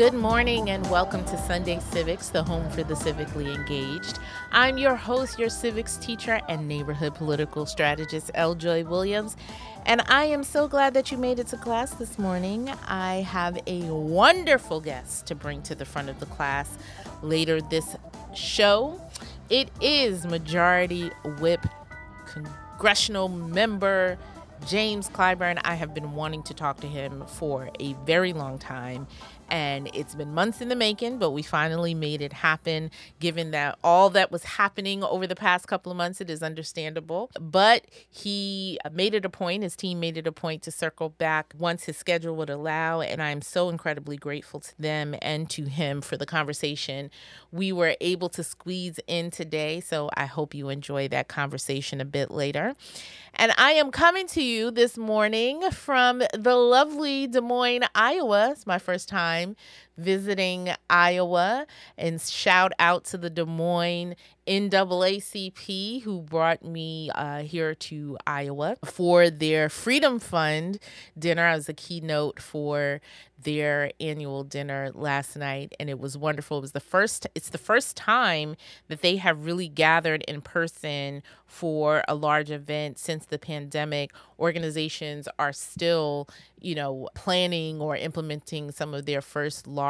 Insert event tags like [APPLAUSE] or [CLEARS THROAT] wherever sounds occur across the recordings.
Good morning and welcome to Sunday Civics, the home for the civically engaged. I'm your host, your civics teacher and neighborhood political strategist, L. Joy Williams. And I am so glad that you made it to class this morning. I have a wonderful guest to bring to the front of the class later this show. It is Majority Whip Congressional Member James Clyburn. I have been wanting to talk to him for a very long time, and it's been months in the making, but we finally made it happen. Given that all that was happening over the past couple of months, it is understandable. But he made it a point, his team made it a point to circle back once his schedule would allow. And I'm so incredibly grateful to them and to him for the conversation we were able to squeeze in today. So I hope you enjoy that conversation a bit later. And I am coming to you this morning from the lovely Des Moines, Iowa. It's my first time time visiting Iowa. And shout out to the Des Moines NAACP who brought me uh, here to Iowa for their Freedom Fund dinner. I was a keynote for their annual dinner last night and it was wonderful. It was the first it's the first time that they have really gathered in person for a large event since the pandemic. Organizations are still, you know, planning or implementing some of their first large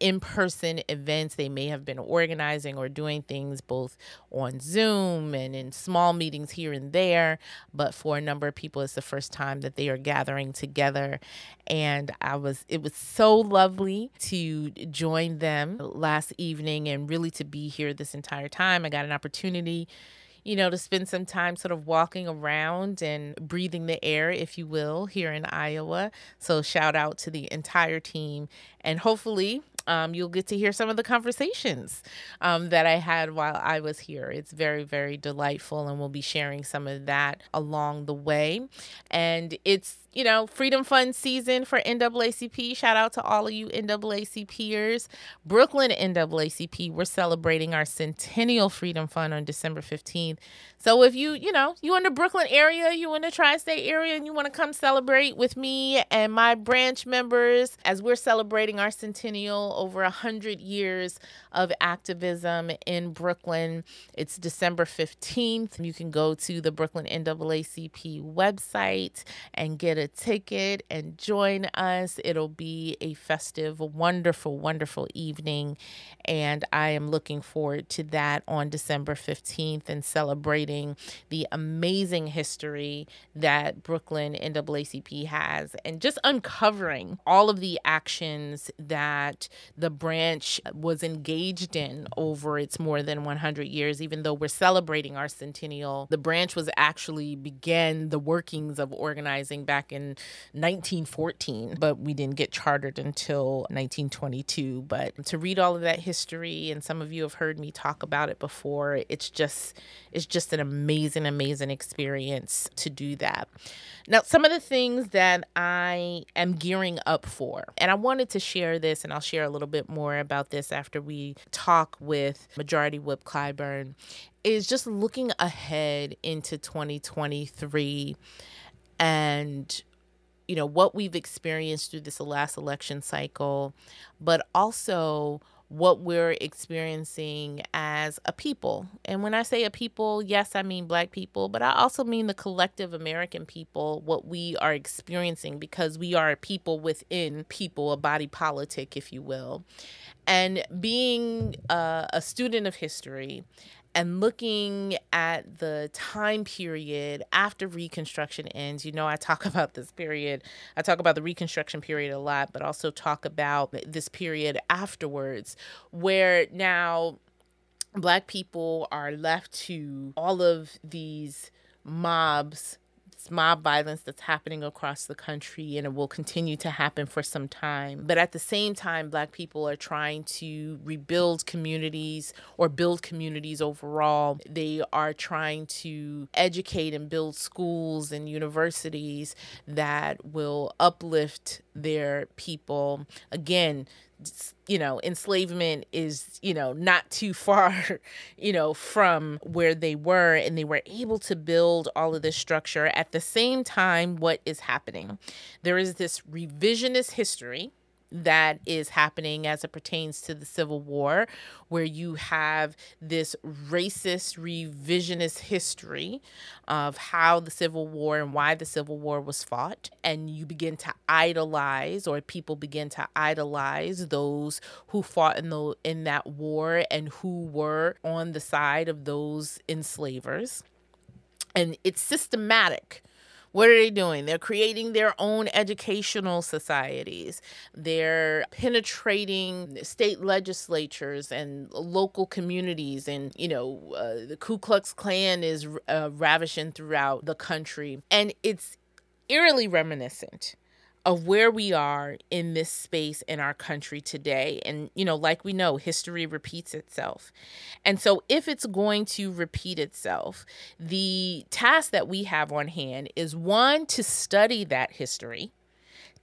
in-person events. They may have been organizing or doing things both on Zoom and in small meetings here and there, but for a number of people it's the first time that they are gathering together and I was it was so lovely to join them last evening and really to be here this entire time. I got an opportunity you know, to spend some time sort of walking around and breathing the air, if you will, here in Iowa. So, shout out to the entire team. And hopefully, um, you'll get to hear some of the conversations um, that I had while I was here. It's very, very delightful, and we'll be sharing some of that along the way. And it's you know, Freedom Fund season for NAACP. Shout out to all of you NAACPers. Brooklyn NAACP, we're celebrating our centennial Freedom Fund on December 15th. So if you, you know, you in the Brooklyn area, you in the tri-state area and you want to come celebrate with me and my branch members as we're celebrating our centennial over a 100 years of activism in Brooklyn. It's December 15th. You can go to the Brooklyn NAACP website and get a ticket and join us. It'll be a festive, wonderful, wonderful evening. And I am looking forward to that on December 15th and celebrating the amazing history that Brooklyn NAACP has and just uncovering all of the actions that the branch was engaged in over its more than 100 years. Even though we're celebrating our centennial, the branch was actually began the workings of organizing back in 1914, but we didn't get chartered until 1922. But to read all of that history, and some of you have heard me talk about it before, it's just it's just an amazing, amazing experience to do that. Now, some of the things that I am gearing up for, and I wanted to share this, and I'll share a little bit more about this after we talk with Majority Whip Clyburn, is just looking ahead into 2023 and you know what we've experienced through this last election cycle but also what we're experiencing as a people. And when I say a people, yes, I mean black people, but I also mean the collective American people, what we are experiencing because we are a people within people, a body politic, if you will. And being uh, a student of history and looking at the time period after Reconstruction ends, you know, I talk [LAUGHS] about this period, I talk about the Reconstruction period a lot, but also talk about this period afterwards, where now Black people are left to all of these mobs mob violence that's happening across the country and it will continue to happen for some time. But at the same time, Black people are trying to rebuild communities or build communities overall. They are trying to educate and build schools and universities that will uplift their people. Again, you know, enslavement is, you know, not too far, [LAUGHS] you know, from where they were. And they were able to build all of this structure at the same time. What is happening? There is this revisionist history that is happening as it pertains to the Civil War, where you have this racist revisionist history of how the Civil War and why the Civil War was fought. And you begin to idolize, or people begin to idolize those who fought in, the, in that war and who were on the side of those enslavers. And it's systematic what are they doing? They're creating their own educational societies. They're penetrating state legislatures and local communities. And, you know, uh, the Ku Klux Klan is uh, ravishing throughout the country. And it's eerily reminiscent of where we are in this space in our country today. And, you know, like we know, history repeats itself. And so, if it's going to repeat itself, the task that we have on hand is one, to study that history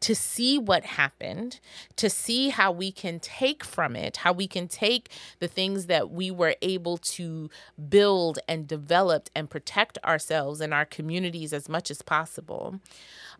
to see what happened, to see how we can take from it, how we can take the things that we were able to build and develop and protect ourselves and our communities as much as possible.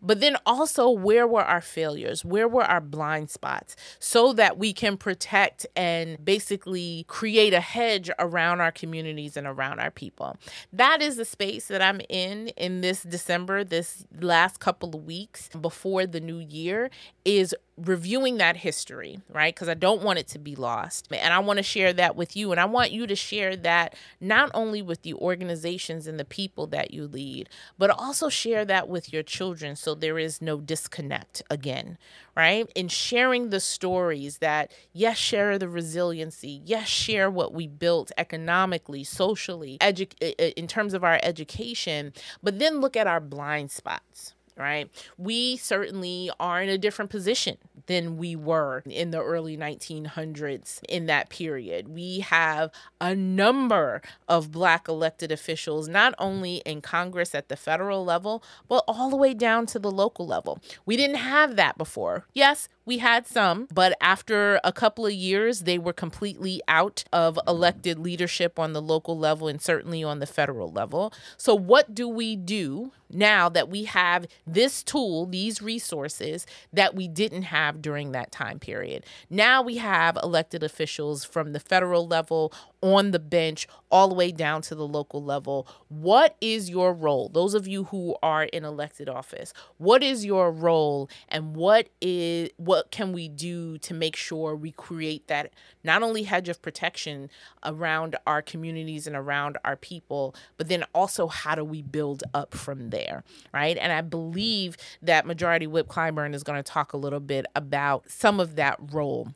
But then also, where were our failures? Where were our blind spots? So that we can protect and basically create a hedge around our communities and around our people. That is the space that I'm in in this December, this last couple of weeks before the new year, is reviewing that history, right? Because I don't want it to be lost. And I want to share that with you. And I want you to share that not only with the organizations and the people that you lead, but also share that with your children so there is no disconnect again, right? In sharing the stories that, yes, share the resiliency, yes, share what we built economically, socially, edu- in terms of our education, but then look at our blind spots right? We certainly are in a different position than we were in the early 1900s in that period. We have a number of Black elected officials, not only in Congress at the federal level, but all the way down to the local level. We didn't have that before. Yes, we had some, but after a couple of years, they were completely out of elected leadership on the local level and certainly on the federal level. So, what do we do now that we have this tool, these resources that we didn't have during that time period? Now we have elected officials from the federal level on the bench all the way down to the local level. What is your role? Those of you who are in elected office, what is your role and what is what can we do to make sure we create that not only hedge of protection around our communities and around our people, but then also how do we build up from there, right? And I believe that Majority Whip Clyburn is going to talk a little bit about some of that role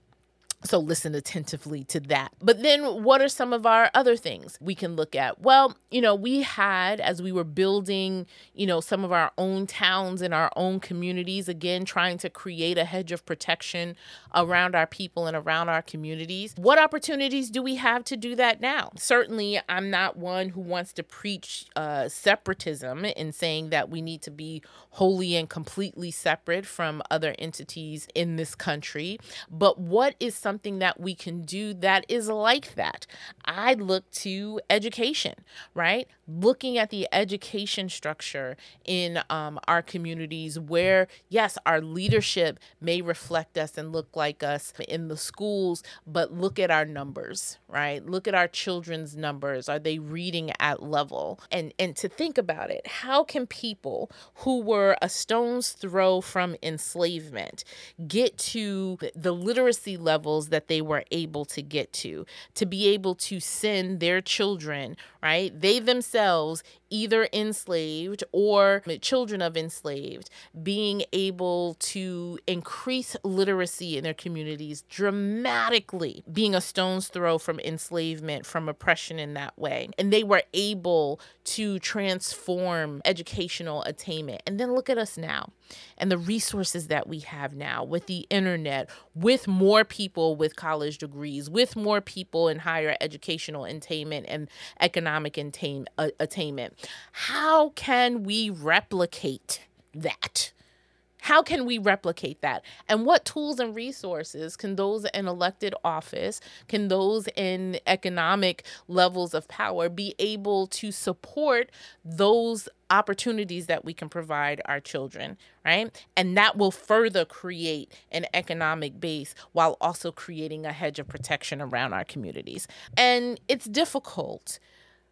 so listen attentively to that. But then what are some of our other things we can look at? Well, you know, we had as we were building, you know, some of our own towns and our own communities, again, trying to create a hedge of protection around our people and around our communities. What opportunities do we have to do that now? Certainly, I'm not one who wants to preach uh, separatism in saying that we need to be wholly and completely separate from other entities in this country. But what is something that we can do that is like that? I look to education, right? Looking at the education structure in um, our communities where, yes, our leadership may reflect us and look like us in the schools, but look at our numbers, right? Look at our children's numbers. Are they reading at level? And and to think about it, how can people who were a stone's throw from enslavement get to the literacy levels that they were able to get to, to be able to send their children, right? They themselves either enslaved or children of enslaved, being able to increase literacy in their communities dramatically, being a stone's throw from enslavement, from oppression in that way. And they were able to transform educational attainment. And then look at us now and the resources that we have now with the internet, with more people with college degrees, with more people in higher educational attainment and economic attain- uh, attainment. How can we replicate that? How can we replicate that? And what tools and resources can those in elected office, can those in economic levels of power be able to support those opportunities that we can provide our children, right? And that will further create an economic base while also creating a hedge of protection around our communities. And it's difficult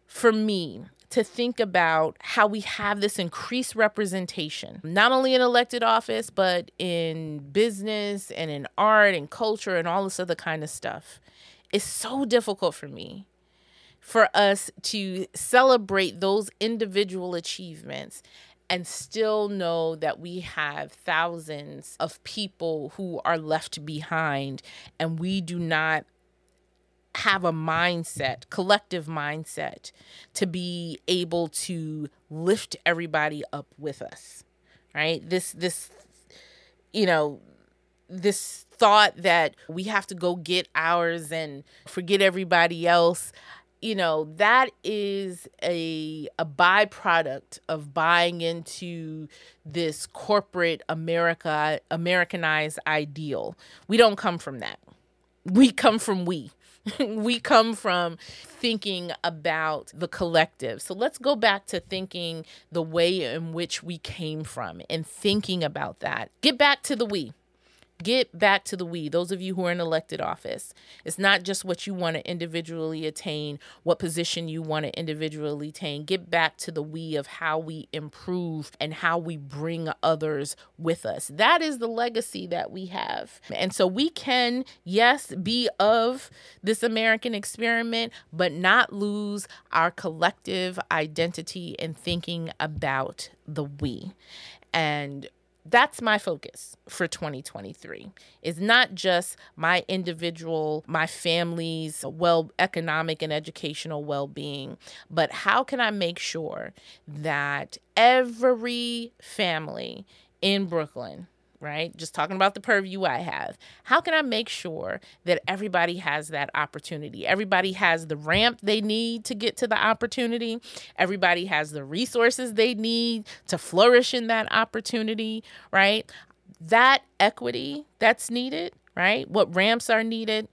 for me to think about how we have this increased representation, not only in elected office, but in business and in art and culture and all this other kind of stuff. It's so difficult for me for us to celebrate those individual achievements and still know that we have thousands of people who are left behind and we do not have a mindset, collective mindset, to be able to lift everybody up with us. Right? This this you know, this thought that we have to go get ours and forget everybody else you know that is a a byproduct of buying into this corporate america americanized ideal we don't come from that we come from we [LAUGHS] we come from thinking about the collective. So let's go back to thinking the way in which we came from and thinking about that. Get back to the we. Get back to the we, those of you who are in elected office. It's not just what you want to individually attain, what position you want to individually attain. Get back to the we of how we improve and how we bring others with us. That is the legacy that we have. And so we can, yes, be of this American experiment, but not lose our collective identity in thinking about the we. And that's my focus for 2023 is not just my individual my family's well economic and educational well-being but how can i make sure that every family in brooklyn right? Just talking about the purview I have. How can I make sure that everybody has that opportunity? Everybody has the ramp they need to get to the opportunity. Everybody has the resources they need to flourish in that opportunity, right? That equity that's needed, right? What ramps are needed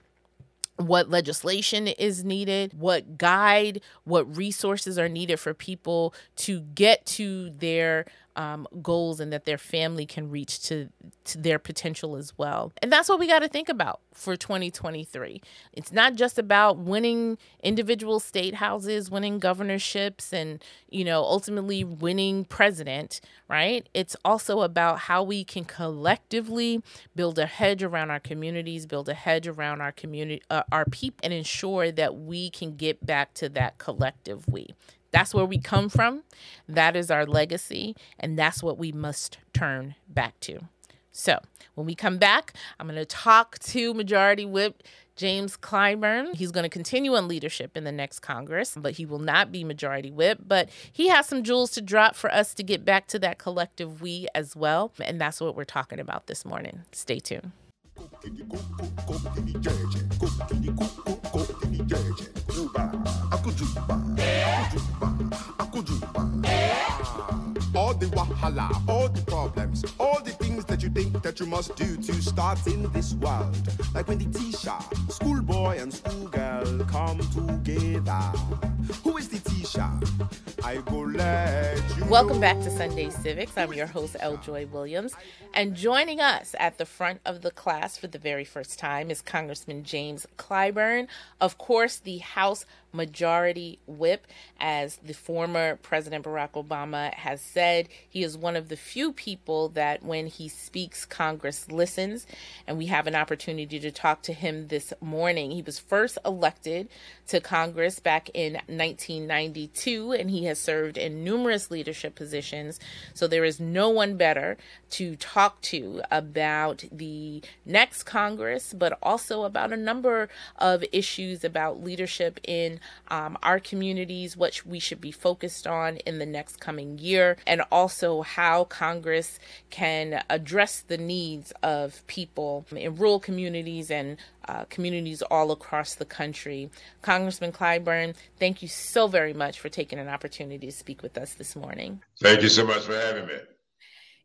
what legislation is needed, what guide, what resources are needed for people to get to their um, goals and that their family can reach to, to their potential as well. And that's what we got to think about for 2023. It's not just about winning individual state houses, winning governorships, and, you know, ultimately winning president, right? It's also about how we can collectively build a hedge around our communities, build a hedge around our community, uh, our people, and ensure that we can get back to that collective we. That's where we come from. That is our legacy. And that's what we must turn back to. So when we come back, I'm going to talk to Majority Whip James Clyburn. He's going to continue on leadership in the next Congress, but he will not be Majority Whip. But he has some jewels to drop for us to get back to that collective we as well. And that's what we're talking about this morning. Stay tuned. The all the problems, all the things that you think that you must do to start in this world. Like when the teacher, schoolboy and schoolgirl come together. Who is the teacher? I go let you Welcome back to Sunday Civics. I'm your host, L. Joy Williams. And joining us at the front of the class for the very first time is Congressman James Clyburn, of course, the House majority whip. As the former President Barack Obama has said, he is one of the few people that when he speaks, Congress listens. And we have an opportunity to talk to him this morning. He was first elected to Congress back in 1992, and he has served in numerous leadership positions. So there is no one better to talk to about the next Congress, but also about a number of issues about leadership in um, our communities, what we should be focused on in the next coming year, and also how Congress can address the needs of people in rural communities and uh, communities all across the country. Congressman Clyburn, thank you so very much for taking an opportunity to speak with us this morning. Thank you so much for having me.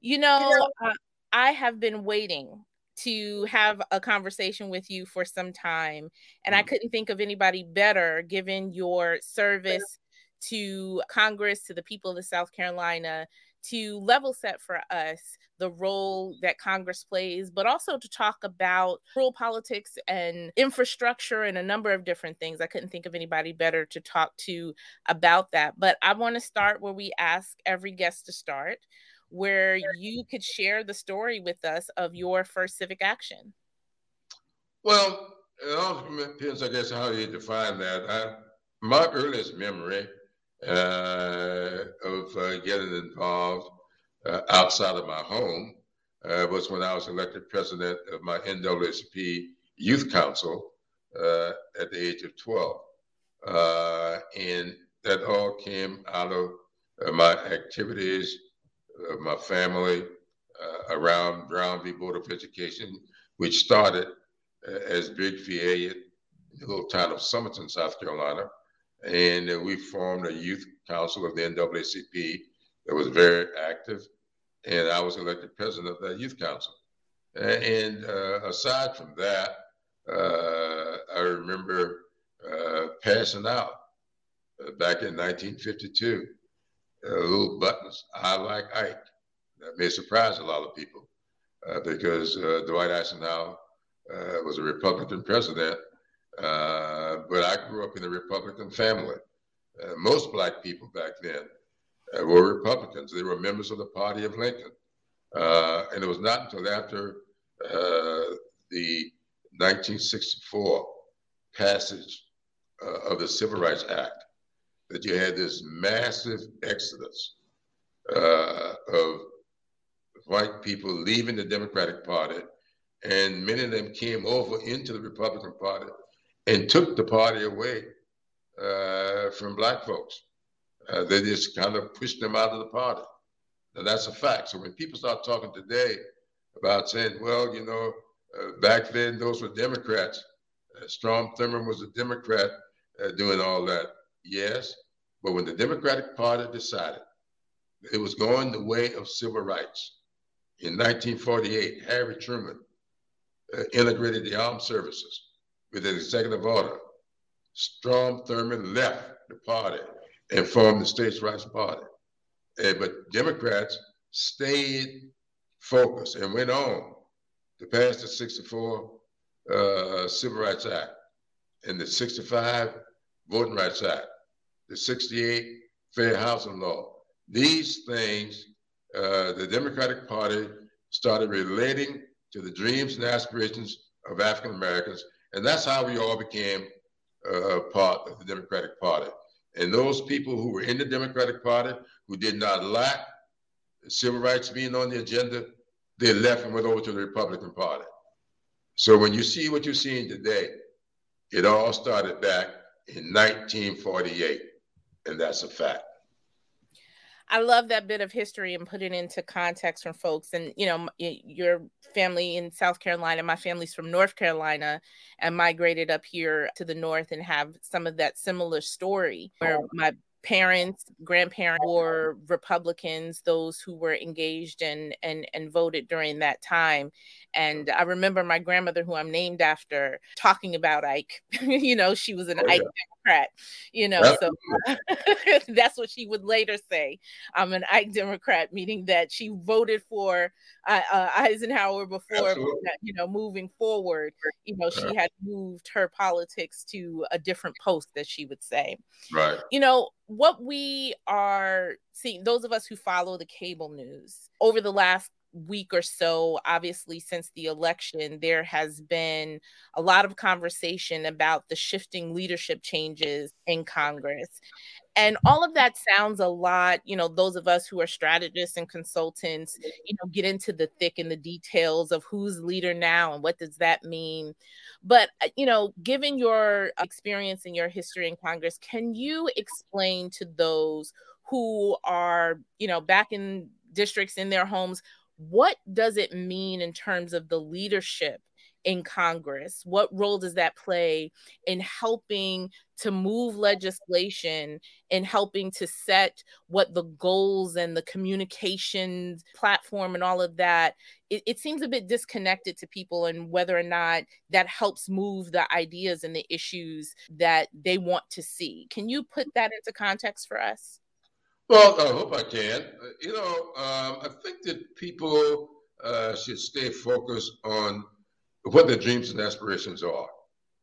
You know, uh, I have been waiting to have a conversation with you for some time, and I mm. couldn't think of anybody better given your service to Congress, to the people of South Carolina, to level set for us the role that Congress plays, but also to talk about rural politics and infrastructure and a number of different things. I couldn't think of anybody better to talk to about that. But I want to start where we ask every guest to start, where you could share the story with us of your first civic action. Well, it all depends, I guess, how you define that. I, my earliest memory uh, of uh, getting involved uh, outside of my home uh, was when I was elected president of my NAACP Youth Council uh, at the age of 12. Uh, and that all came out of my activities my family uh, around Brown v. Board of Education, which started uh, as Big VA in the little town of Summerton, South Carolina. And uh, we formed a youth council of the NAACP that was very active. And I was elected president of that youth council. And uh, aside from that, uh, I remember uh, passing out back in 1952 uh, little buttons. I like Ike. That may surprise a lot of people uh, because uh, Dwight Eisenhower uh, was a Republican president, uh, but I grew up in a Republican family. Uh, most black people back then were Republicans. They were members of the party of Lincoln. and it was not until after the 1964 passage of the Civil Rights Act that you had this massive exodus uh, of white people leaving the Democratic Party, and many of them came over into the Republican Party and took the party away uh, from black folks. Uh, they just kind of pushed them out of the party. Now that's a fact. So when people start talking today about saying, well, you know, uh, back then those were Democrats, uh, Strom Thurmond was a Democrat uh, doing all that. Yes, but when the Democratic Party decided it was going the way of civil rights, in 1948, Harry Truman uh, integrated the armed services with an executive order. Strom Thurmond left the party and formed the States' Rights Party. Uh, but Democrats stayed focused and went on to pass the 64 uh, Civil Rights Act and the 65 Voting Rights Act the 68 Fair Housing Law. These things, uh, the Democratic Party started relating to the dreams and aspirations of African Americans, and that's how we all became uh, part of the Democratic Party. And those people who were in the Democratic Party who did not lack civil rights being on the agenda, they left and went over to the Republican Party. So when you see what you're seeing today, it all started back in 1948 and that's a fact. I love that bit of history and put it into context for folks. And you know, your family in South Carolina, my family's from North Carolina, and migrated up here to the north and have some of that similar story where my parents, grandparents were Republicans, those who were engaged and and and voted during that time. And I remember my grandmother, who I'm named after, talking about Ike. [LAUGHS] you know, she was an oh, Ike Democrat, you know. So [LAUGHS] that's what she would later say. I'm an Ike Democrat, meaning that she voted for uh, uh, Eisenhower before, Absolutely. you know, moving forward, you know, she had moved her politics to a different post, that she would say. Right. You know, what we are seeing, those of us who follow the cable news over the last week or so, obviously, since the election, there has been a lot of conversation about the shifting leadership changes in Congress. And all of that sounds a lot, you know, those of us who are strategists and consultants, you know, get into the thick and the details of who's leader now and what does that mean. But, uh, you know, given your experience and your history in Congress, can you explain to those who are, you know, back in districts in their homes what does it mean in terms of the leadership in Congress? What role does that play in helping to move legislation and helping to set what the goals and the communications platform and all of that? It, it, seems a bit disconnected to people and whether or not that helps move the ideas and the issues that they want to see. Can you put that into context for us? Well, I hope I can. Uh, you know, um, I think that people uh, should stay focused on what their dreams and aspirations are.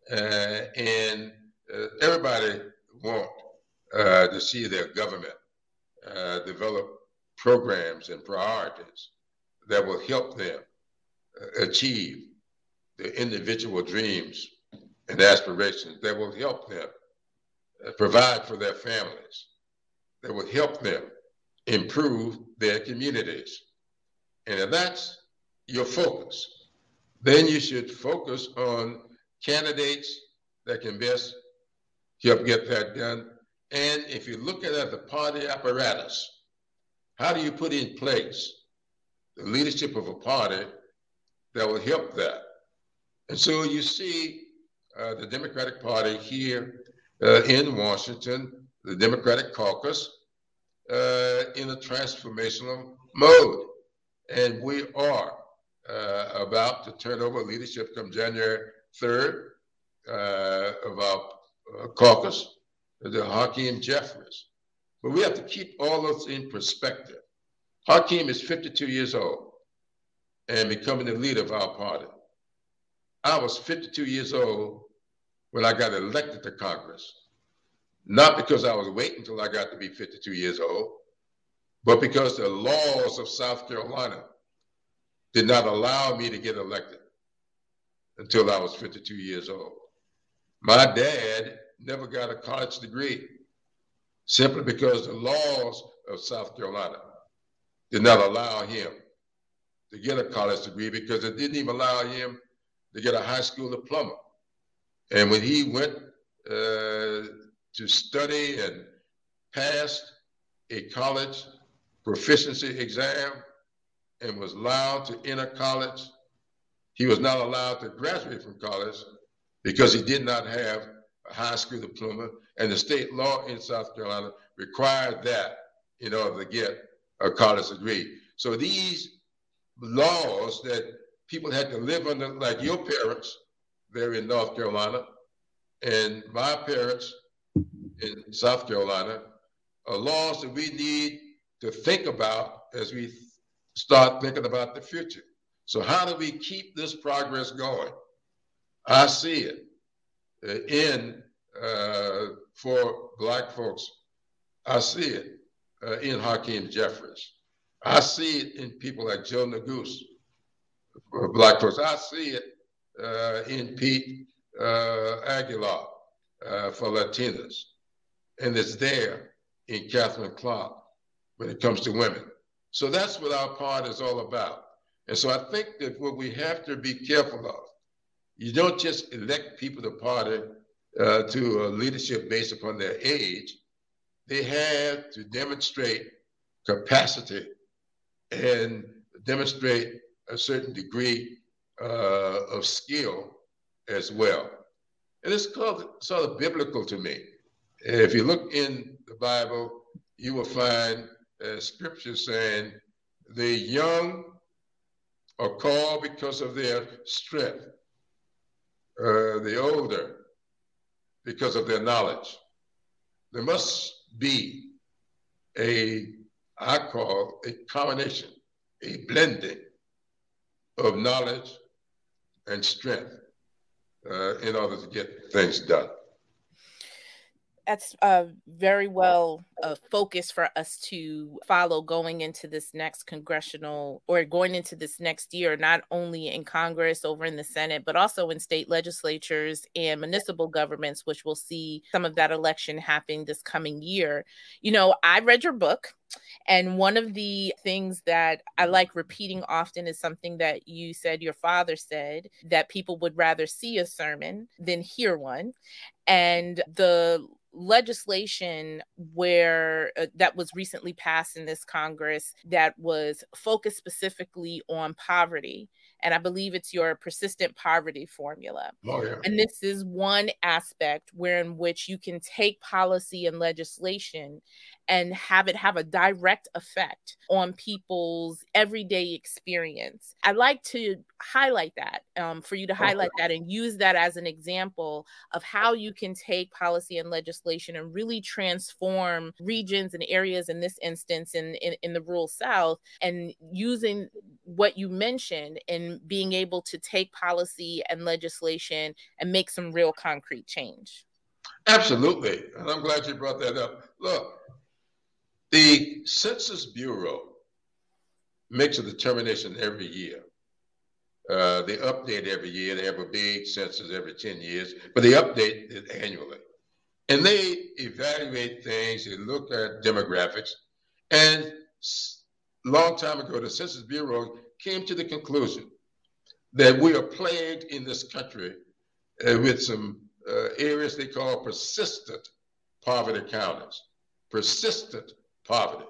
Uh, and uh, everybody want uh, to see their government uh, develop programs and priorities that will help them achieve their individual dreams and aspirations that will help them provide for their families that would help them improve their communities. And if that's your focus, then you should focus on candidates that can best help get that done. And if you look at the party apparatus, how do you put in place the leadership of a party that will help that? And so you see uh, the Democratic Party here uh, in Washington, the Democratic caucus, uh, in a transformational mode. And we are uh, about to turn over leadership come January 3rd uh, of our uh, caucus to Hakeem Jeffries. But we have to keep all those in perspective. Hakeem is 52 years old and becoming the leader of our party. I was 52 years old when I got elected to Congress not because I was waiting until I got to be 52 years old, but because the laws of South Carolina did not allow me to get elected until I was 52 years old. My dad never got a college degree simply because the laws of South Carolina did not allow him to get a college degree because it didn't even allow him to get a high school diploma. And when he went uh, to study and passed a college proficiency exam and was allowed to enter college. He was not allowed to graduate from college because he did not have a high school diploma, and the state law in South Carolina required that in order to get a college degree. So these laws that people had to live under, like your parents there in North Carolina, and my parents in South Carolina are laws that we need to think about as we start thinking about the future. So, how do we keep this progress going? I see it uh, in uh, for Black folks. I see it uh, in Hakeem Jeffries. I see it in people like Joe Neguse for Black folks. I see it uh, in Pete uh, Aguilar uh, for Latinas and it's there in Katherine Clark when it comes to women. So that's what our part is all about. And so I think that what we have to be careful of, you don't just elect people to party uh, to a leadership based upon their age. They have to demonstrate capacity and demonstrate a certain degree uh, of skill as well. And it's called, sort of biblical to me. If you look in the Bible, you will find uh, scripture saying, the young are called because of their strength. Uh, the older because of their knowledge. There must be a, I call a combination, a blending of knowledge and strength uh, in order to get things done that's uh, very well a focus for us to follow going into this next congressional or going into this next year, not only in Congress, over in the Senate, but also in state legislatures and municipal governments, which will see some of that election happening this coming year. You know, I read your book. And one of the things that I like repeating often is something that you said your father said that people would rather see a sermon than hear one. And the legislation where uh, that was recently passed in this Congress that was focused specifically on poverty and I believe it's your persistent poverty formula. Oh, yeah. And this is one aspect where in which you can take policy and legislation and have it have a direct effect on people's everyday experience. I'd like to highlight that um, for you to highlight that and use that as an example of how you can take policy and legislation and really transform regions and areas in this instance in, in, in the rural South and using what you mentioned and being able to take policy and legislation and make some real concrete change. Absolutely. And I'm glad you brought that up. Look, the Census Bureau makes a determination every year. Uh, they update every year. They have a big census every 10 years, but they update it annually. And they evaluate things, they look at demographics. And a long time ago, the Census Bureau came to the conclusion that we are plagued in this country uh, with some uh, areas they call persistent poverty counties. Persistent poverty.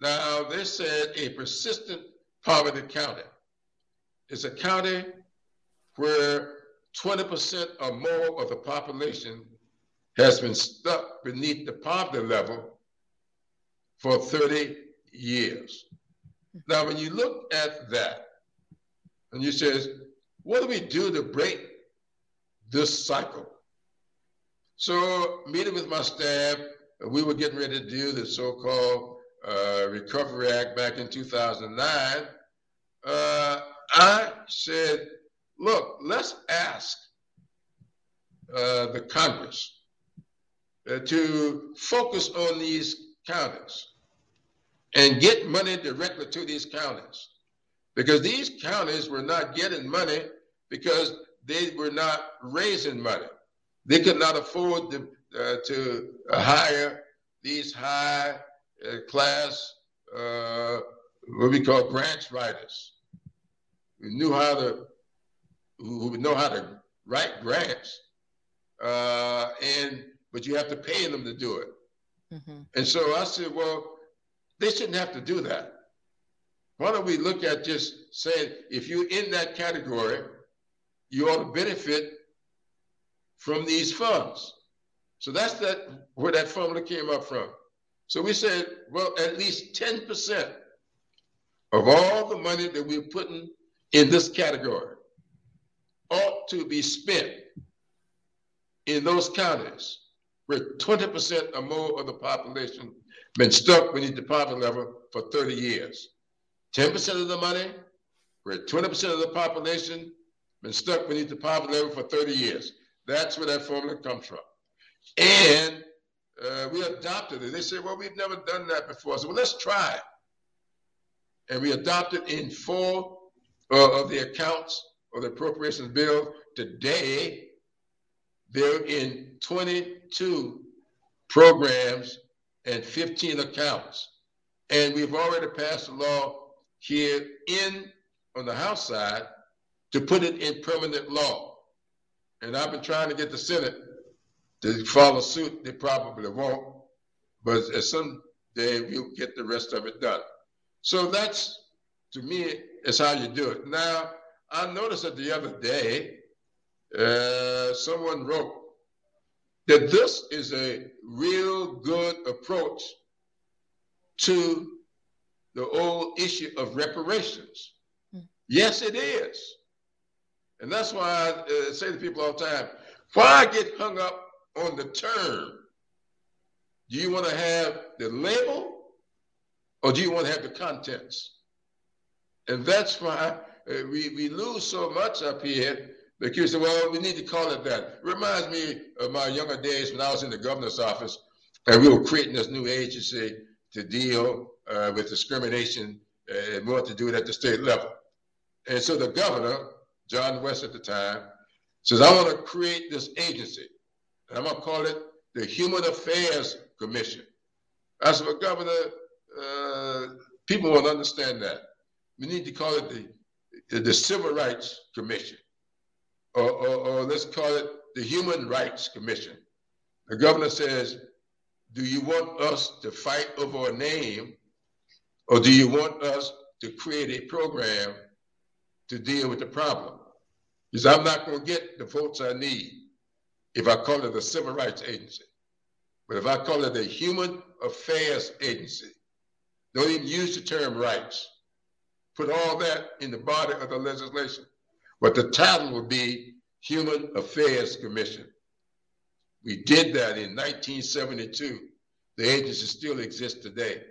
Now, they said a persistent poverty county is a county where 20% or more of the population has been stuck beneath the poverty level for 30 years. Now, when you look at that, and you says, what do we do to break this cycle? So meeting with my staff, we were getting ready to do the so-called uh, Recovery Act back in 2009. Uh, I said, look, let's ask uh, the Congress uh, to focus on these counties and get money directly to these counties because these counties were not getting money because they were not raising money. They could not afford to, uh, to hire these high uh, class, uh, what we call grants writers, who knew how to, who would know how to write grants, uh, and but you have to pay them to do it. Mm-hmm. And so I said, well, they shouldn't have to do that. Why don't we look at just saying if you're in that category, you ought to benefit from these funds. So that's that where that formula came up from. So we said, well, at least 10% of all the money that we're putting in this category ought to be spent in those counties where 20% or more of the population been stuck beneath the poverty level for 30 years. 10% of the money, where 20% of the population been stuck beneath the poverty level for 30 years. That's where that formula comes from. And uh, we adopted it. They said, well, we've never done that before. So well, let's try it. And we adopted in four uh, of the accounts of the appropriations bill. Today, they're in 22 programs and 15 accounts. And we've already passed a law here in on the House side to put it in permanent law. And I've been trying to get the Senate to follow suit. They probably won't, but at some day we'll get the rest of it done. So that's to me is how you do it. Now I noticed that the other day uh, someone wrote that this is a real good approach to the old issue of reparations. Mm. Yes, it is. And that's why I uh, say to people all the time, why I get hung up on the term. Do you want to have the label or do you want to have the contents? And that's why uh, we, we lose so much up here because, well, we need to call it that. Reminds me of my younger days when I was in the governor's office and we were creating this new agency to deal uh, with discrimination uh, and we wanted to do it at the state level. And so the governor, John West at the time, says, I want to create this agency. I'm going to call it the Human Affairs Commission. Said, well, Governor, uh, people won't understand that. We need to call it the, the Civil Rights Commission, or, or, or let's call it the Human Rights Commission. The governor says, do you want us to fight over a name, or do you want us to create a program to deal with the problem? Because I'm not going to get the votes I need if I call it a civil rights agency. But if I call it a human affairs agency, don't even use the term rights. Put all that in the body of the legislation. But the title would be Human Affairs Commission. We did that in 1972. The agency still exists today.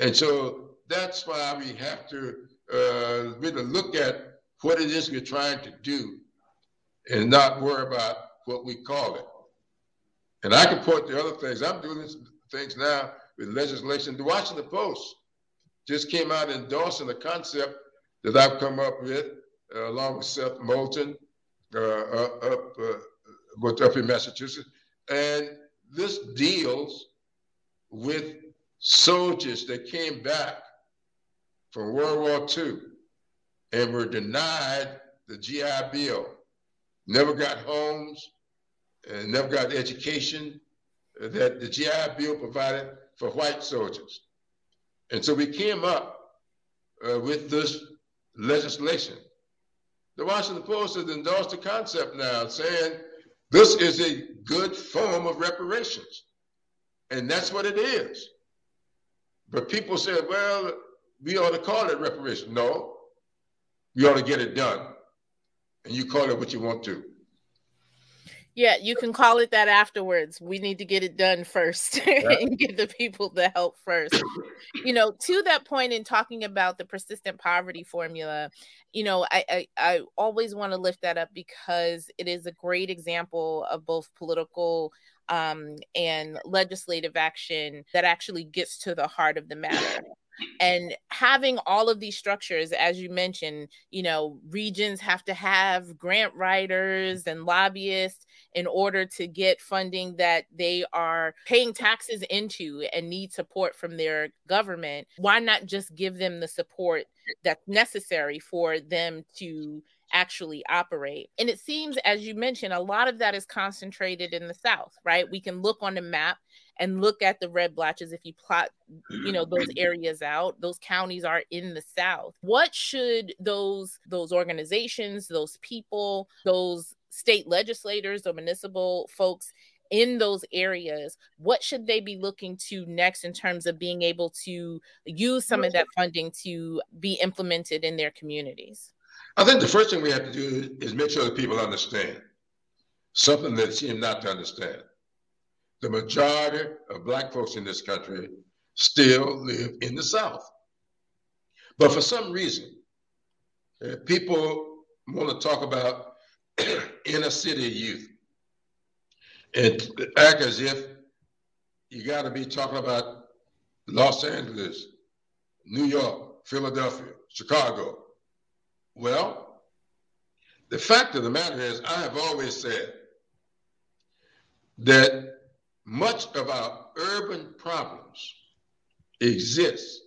And so that's why we have to uh, really look at what it is we're trying to do and not worry about what we call it. And I can point to other things. I'm doing things now with legislation. The Washington Post just came out endorsing the concept that I've come up with, uh, along with Seth Moulton, uh, uh up, uh, up in Massachusetts. And this deals with soldiers that came back from World War II and were denied the GI Bill, never got homes, and never got education that the GI Bill provided for white soldiers. And so we came up uh, with this legislation. The Washington Post has endorsed the concept now, saying this is a good form of reparations. And that's what it is. But people said, well, we ought to call it reparations. No, we ought to get it done. And you call it what you want to. Yeah, you can call it that afterwards. We need to get it done first [LAUGHS] and get the people the help first. you know, to that point in talking about the persistent poverty formula, you know, I I, I always want to lift that up because it is a great example of both political um, and legislative action that actually gets to the heart of the matter and having all of these structures as you mentioned you know regions have to have grant writers and lobbyists in order to get funding that they are paying taxes into and need support from their government why not just give them the support that's necessary for them to actually operate. And it seems, as you mentioned, a lot of that is concentrated in the South, right? We can look on the map and look at the red blotches if you plot you know those [CLEARS THROAT] areas out those counties are in the south. What should those those organizations those people those state legislators or municipal folks in those areas what should they be looking to next in terms of being able to use some of that funding to be implemented in their communities? I think the first thing we have to do is make sure that people understand something that seem not to understand the majority of black folks in this country still live in the South. But for some reason, uh, people want to talk about [CLEARS THROAT] inner city youth and act as if you got to be talking about Los Angeles, New York, Philadelphia, Chicago. Well, the fact of the matter is, I have always said that much of our urban problems exist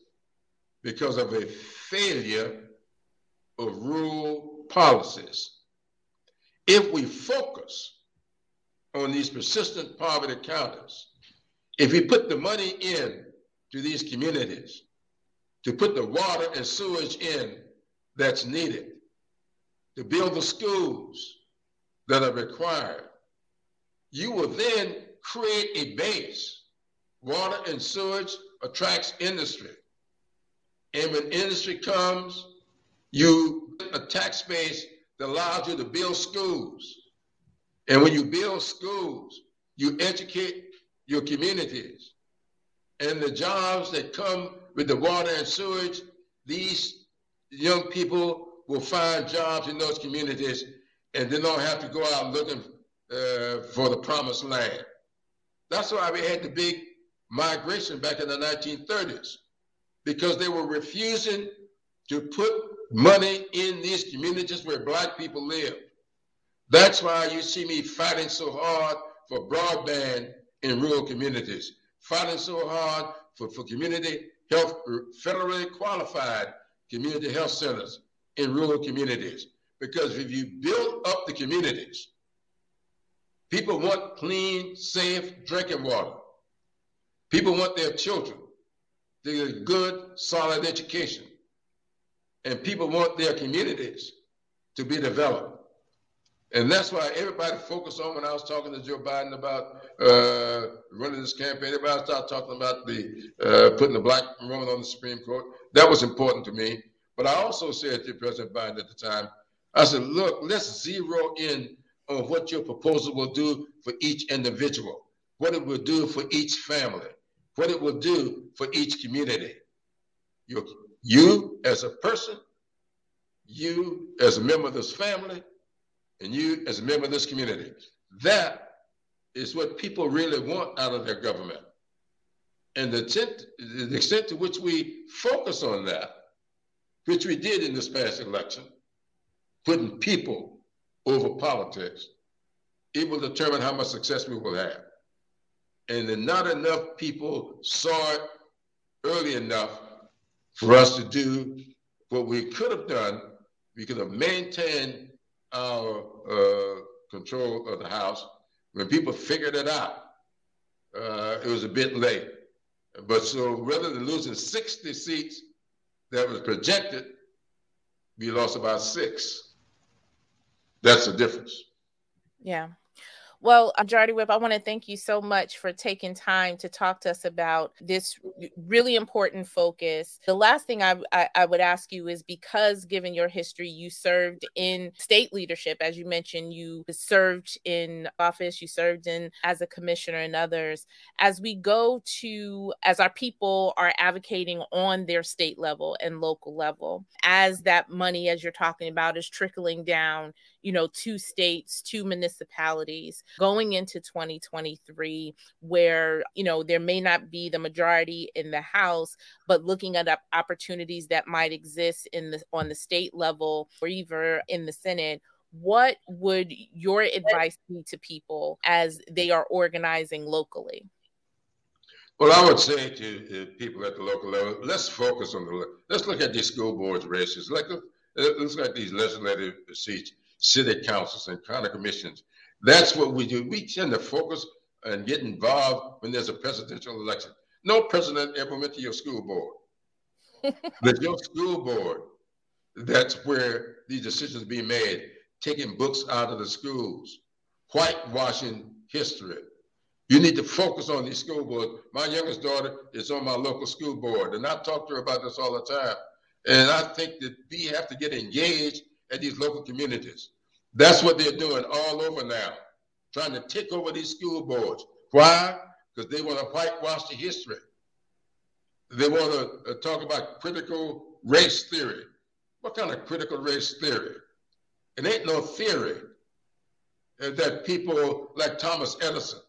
because of a failure of rural policies. If we focus on these persistent poverty counties, if we put the money in to these communities, to put the water and sewage in that's needed, to build the schools that are required, you will then create a base. Water and sewage attracts industry. And when industry comes, you get a tax base that allows you to build schools. And when you build schools, you educate your communities. And the jobs that come with the water and sewage, these young people will find jobs in those communities and they don't have to go out looking uh, for the promised land. That's why we had the big migration back in the 1930s, because they were refusing to put money in these communities where black people live. That's why you see me fighting so hard for broadband in rural communities, fighting so hard for, for community health, federally qualified community health centers in rural communities. Because if you build up the communities, people want clean, safe drinking water. People want their children to get a good, solid education. And people want their communities to be developed. And that's why everybody focused on when I was talking to Joe Biden about uh, running this campaign. Everybody started talking about the uh, putting the black woman on the Supreme Court. That was important to me. But I also said to President Biden at the time, I said, look, let's zero in on what your proposal will do for each individual, what it will do for each family, what it will do for each community. You, you as a person, you as a member of this family, and you as a member of this community. That is what people really want out of their government. And the extent, the extent to which we focus on that which we did in this past election, putting people over politics, it will determine how much success we will have. And then not enough people saw it early enough for us to do what we could have done. We could have maintained our uh, control of the House. When people figured it out, uh, it was a bit late. But so rather than losing 60 seats that was projected, we lost about six. That's the difference. Yeah. Well, Majority Whip, I want to thank you so much for taking time to talk to us about this really important focus. The last thing I, I, I, would ask you is because, given your history, you served in state leadership, as you mentioned, you served in office, you served in as a commissioner and others. As we go to, as our people are advocating on their state level and local level, as that money, as you're talking about, is trickling down you know, two states, two municipalities going into 2023, where, you know, there may not be the majority in the House, but looking at opportunities that might exist in the on the state level or even in the Senate what would your advice be to people as they are organizing locally? Well, I would say to uh, people at the local level, let's focus on the let's look at these school boards races. Like let's look at these legislative seats city councils and county commissions. That's what we do. We tend to focus and get involved when there's a presidential election. No president ever went to your school board. [LAUGHS] but your school board, that's where these decisions are being made, taking books out of the schools, whitewashing history. You need to focus on these school boards. My youngest daughter is on my local school board, and I talk to her about this all the time. And I think that we have to get engaged at these local communities. That's what they're doing all over now, trying to take over these school boards. Why? Because they want to whitewash the history. They want to uh, talk about critical race theory. What kind of critical race theory? It ain't no theory uh, that people like Thomas Edison,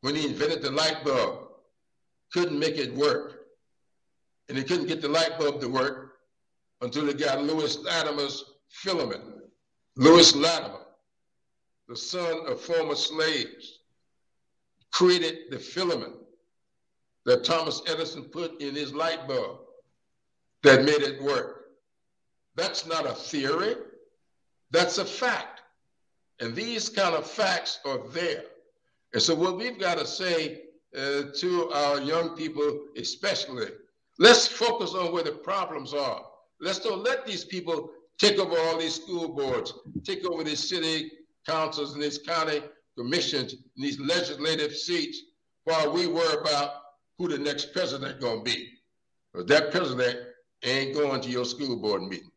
when he invented the light bulb, couldn't make it work. And he couldn't get the light bulb to work until he got Lewis Latimer's filament. Lewis Latimer, the son of former slaves, created the filament that Thomas Edison put in his light bulb that made it work. That's not a theory, that's a fact. And these kind of facts are there. And so, what we've got to say uh, to our young people, especially, let's focus on where the problems are. Let's don't let these people take over all these school boards, take over these city councils and these county commissions and these legislative seats while we worry about who the next president gonna be. Because that president ain't going to your school board meeting.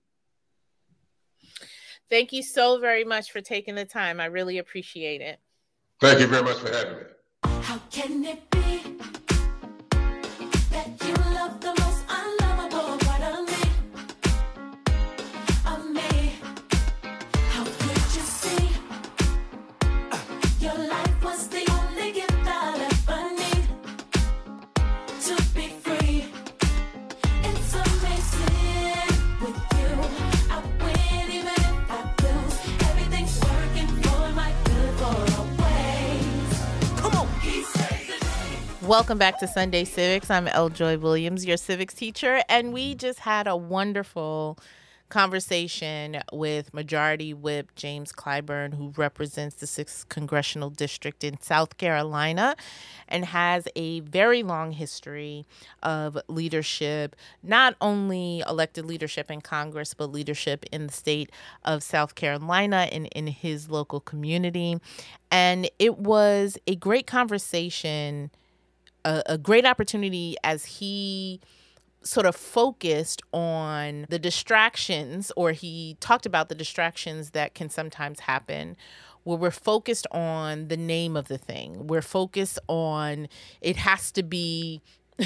Thank you so very much for taking the time. I really appreciate it. Thank you very much for having me. How can it be that you love the Welcome back to Sunday Civics. I'm L. Joy Williams, your civics teacher, and we just had a wonderful conversation with Majority Whip James Clyburn, who represents the 6th Congressional District in South Carolina and has a very long history of leadership, not only elected leadership in Congress, but leadership in the state of South Carolina and in his local community. And it was a great conversation a, a great opportunity as he sort of focused on the distractions or he talked about the distractions that can sometimes happen where we're focused on the name of the thing. We're focused on it has to be [COUGHS]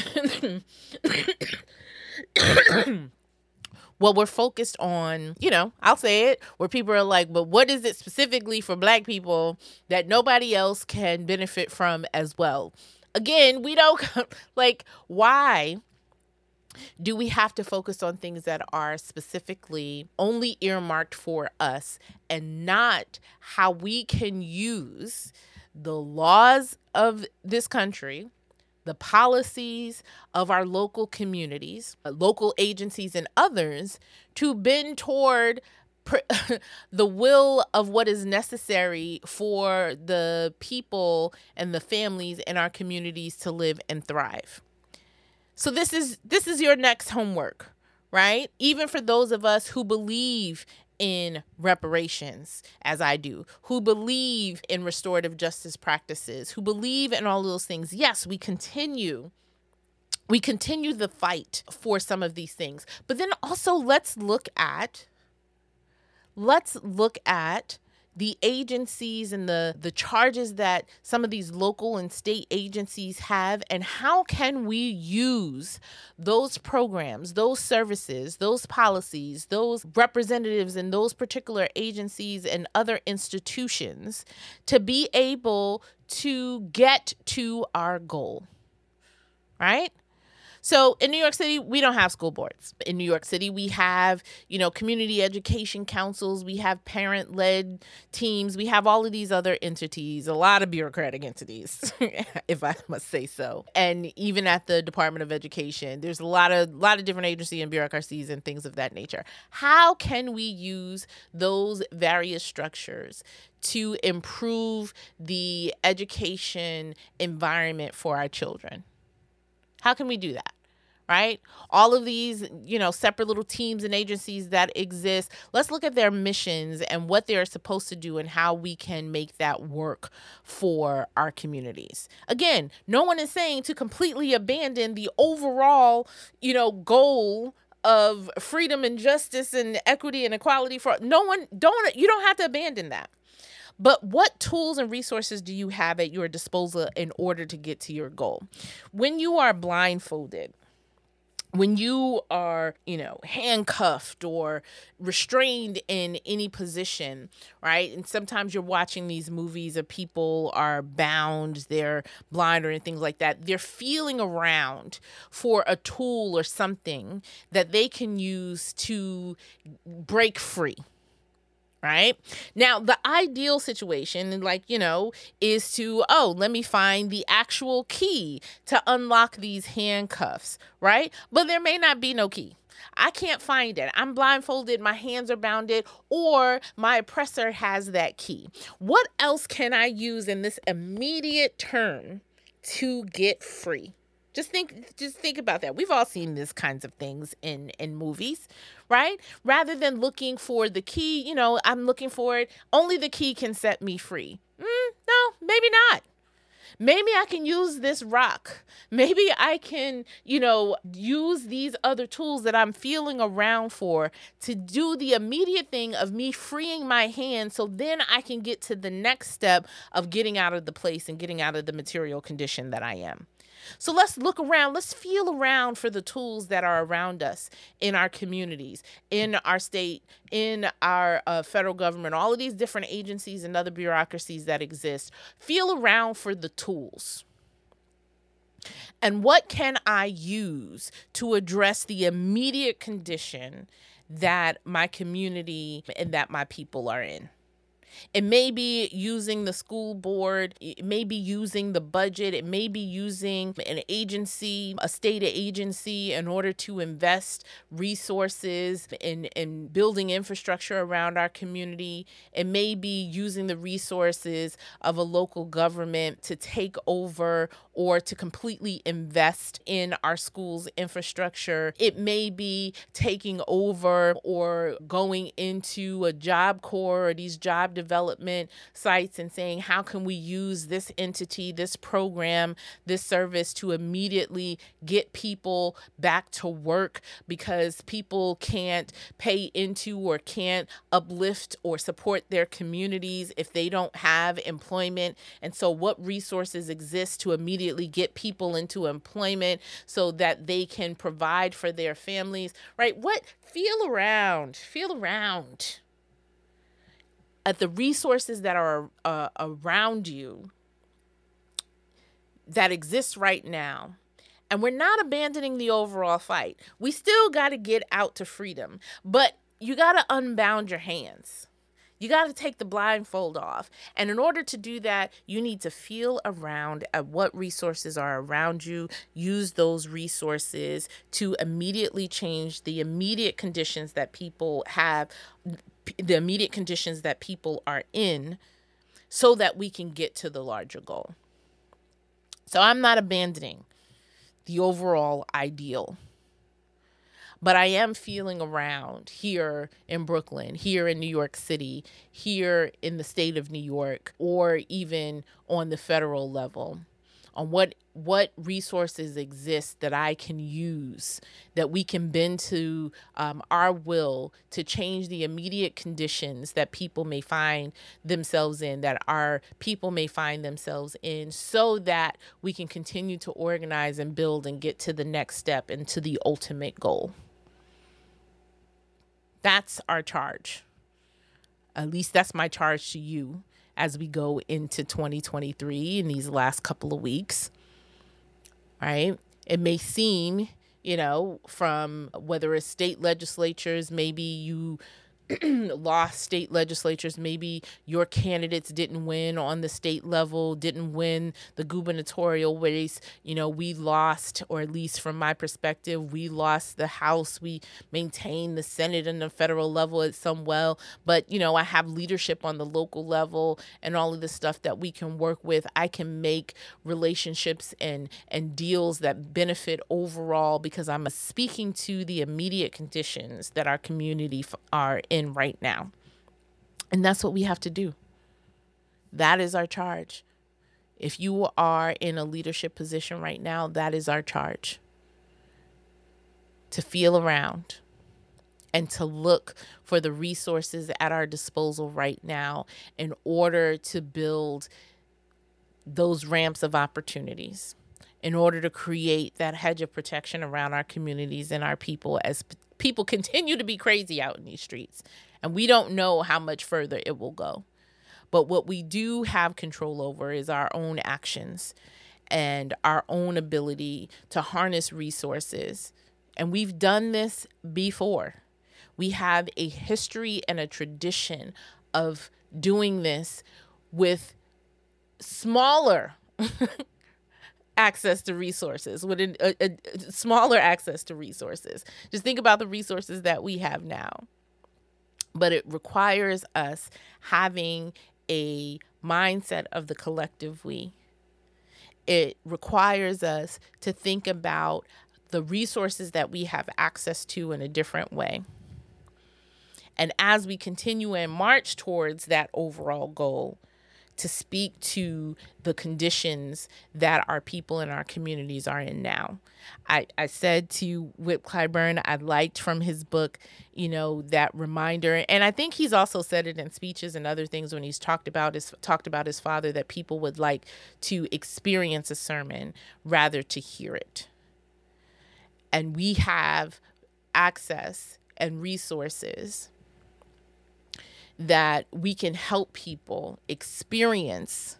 well we're focused on you know i'll say it where people are like but what is it specifically for black people that nobody else can benefit from as well again we don't [LAUGHS] like why do we have to focus on things that are specifically only earmarked for us and not how we can use the laws of this country the policies of our local communities, uh, local agencies, and others to bend toward [LAUGHS] the will of what is necessary for the people and the families in our communities to live and thrive. So this is this is your next homework, right? Even for those of us who believe in reparations as I do, who believe in restorative justice practices, who believe in all those things. Yes, we continue we continue the fight for some of these things. But then also let's look at let's look at the agencies and the the charges that some of these local and state agencies have and how can we use those programs those services those policies those representatives in those particular agencies and other institutions to be able to get to our goal right so in New York City, we don't have school boards. In New York City, we have, you know, community education councils, we have parent led teams, we have all of these other entities, a lot of bureaucratic entities, [LAUGHS] if I must say so. And even at the Department of Education, there's a lot of lot of different agencies and bureaucracies and things of that nature. How can we use those various structures to improve the education environment for our children? How can we do that? Right? All of these, you know, separate little teams and agencies that exist. Let's look at their missions and what they're supposed to do and how we can make that work for our communities. Again, no one is saying to completely abandon the overall, you know, goal of freedom and justice and equity and equality for no one don't you don't have to abandon that. But what tools and resources do you have at your disposal in order to get to your goal? When you are blindfolded, when you are, you know, handcuffed or restrained in any position, right? And sometimes you're watching these movies of people are bound, they're blind or things like that. They're feeling around for a tool or something that they can use to break free right? Now, the ideal situation, like, you know, is to, oh, let me find the actual key to unlock these handcuffs, right? But there may not be no key. I can't find it. I'm blindfolded, my hands are bounded, or my oppressor has that key. What else can I use in this immediate term to get free? Just think just think about that. We've all seen these kinds of things in in movies, right? Rather than looking for the key, you know, I'm looking for it, only the key can set me free. Mm, no, maybe not. maybe I can use this rock. Maybe I can, you know, use these other tools that I'm feeling around for to do the immediate thing of me freeing my hand so then I can get to the next step of getting out of the place and getting out of the material condition that I am. So let's look around, let's feel around for the tools that are around us in our communities, in our state, in our uh, federal government, all of these different agencies and other bureaucracies that exist. Feel around for the tools. And what can I use to address the immediate condition that my community and that my people are in? It may be using the school board, it may be using the budget, it may be using an agency, a state agency, in order to invest resources in, in building infrastructure around our community. It may be using the resources of a local government to take over or to completely invest in our schools infrastructure. It may be taking over or going into a job corps or these job development sites and saying, how can we use this entity, this program, this service to immediately get people back to work because people can't pay into or can't uplift or support their communities if they don't have employment. And so, what resources exist to immediately get people into employment so that they can provide for their families, right? What feel around, feel around at the resources that are uh, around you that exist right now. And we're not abandoning the overall fight. We still got to get out to freedom, but you got to unbound your hands. You got to take the blindfold off. And in order to do that, you need to feel around at what resources are around you, use those resources to immediately change the immediate conditions that people have, the immediate conditions that people are in, so that we can get to the larger goal. So I'm not abandoning the overall ideal but I am feeling around here in Brooklyn, here in New York City, here in the state of New York, or even on the federal level on what what resources exist that I can use that we can bend to um, our will to change the immediate conditions that people may find themselves in, that our people may find themselves in, so that we can continue to organize and build and get to the next step and to the ultimate goal. That's our charge. At least that's my charge to you as we go into 2023 in these last couple of weeks. Right? It may seem, you know, from whether it's state legislatures, maybe you [CLEARS THROAT] lost state legislatures. Maybe your candidates didn't win on the state level, didn't win the gubernatorial race. You know, we lost, or at least from my perspective, we lost the House. We maintained the Senate and the federal level at some well. But, you know, I have leadership on the local level and all of the stuff that we can work with. I can make relationships and, and deals that benefit overall because I'm speaking to the immediate conditions that our community are in right now. And that's what we have to do. That is our charge. If you are in a leadership position right now, that is our charge. To feel around and to look for the resources at our disposal right now in order to build those ramps of opportunities, in order to create that hedge of protection around our communities and our people as people continue to be crazy out in these streets. And we don't know how much further it will go. But what we do have control over is our own actions and our own ability to harness resources. And we've done this before. We have a history and a tradition of doing this with smaller [LAUGHS] access to resources, with a, a, smaller access to resources. Just think about the resources that we have now. But it requires us having a mindset of the collective we. It requires us to think about the resources that we have access to in a different way. And as we continue and march towards that overall goal, to speak to the conditions that our people in our communities are in now. I, I said to Whip Clyburn, I liked from his book, you know, that reminder. And I think he's also said it in speeches and other things when he's talked about his talked about his father that people would like to experience a sermon rather to hear it. And we have access and resources that we can help people experience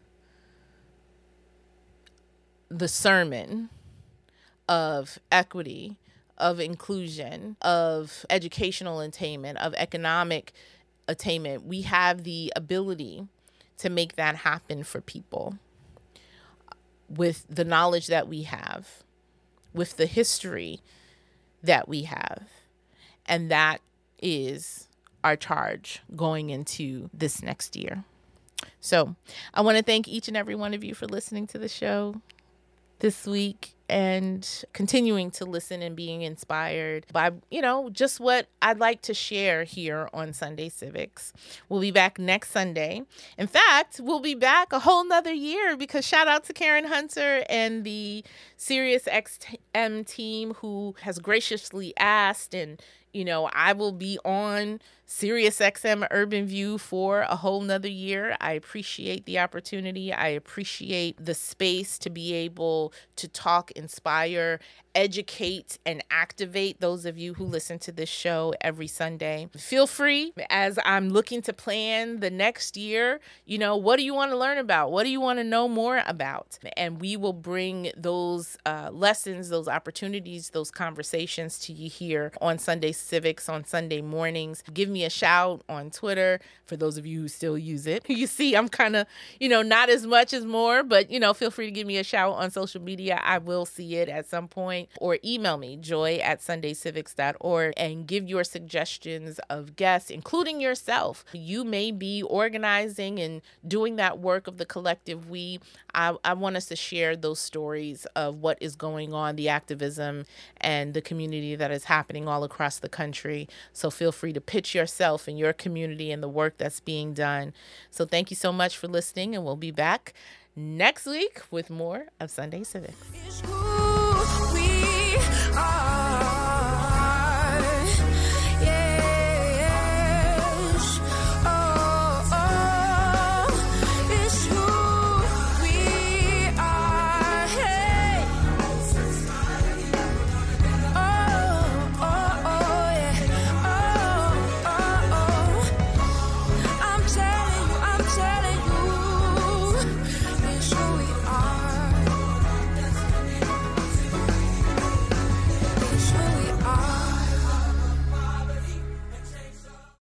the sermon of equity, of inclusion, of educational attainment, of economic attainment. We have the ability to make that happen for people with the knowledge that we have, with the history that we have. And that is our charge going into this next year. So I want to thank each and every one of you for listening to the show this week and continuing to listen and being inspired by, you know, just what I'd like to share here on Sunday Civics. We'll be back next Sunday. In fact, we'll be back a whole nother year because shout out to Karen Hunter and the Sirius XM team who has graciously asked and you know, I will be on Sirius XM Urban View for a whole nother year. I appreciate the opportunity. I appreciate the space to be able to talk, inspire, educate, and activate those of you who listen to this show every Sunday. Feel free as I'm looking to plan the next year. You know, what do you want to learn about? What do you want to know more about? And we will bring those uh, lessons, those opportunities, those conversations to you here on Sunday Civics on Sunday mornings. Give me a shout on Twitter for those of you who still use it. [LAUGHS] You see, I'm kind of, you know, not as much as more, but, you know, feel free to give me a shout on social media. I will see it at some point or email me, joy at sundaycivics.org, and give your suggestions of guests, including yourself. You may be organizing and doing that work of the collective we. I, I want us to share those stories of what is going on, the activism and the community that is happening all across the country. So feel free to pitch yourself and your community and the work that's being done. So thank you so much for listening, and we'll be back next week with more of Sunday Civics.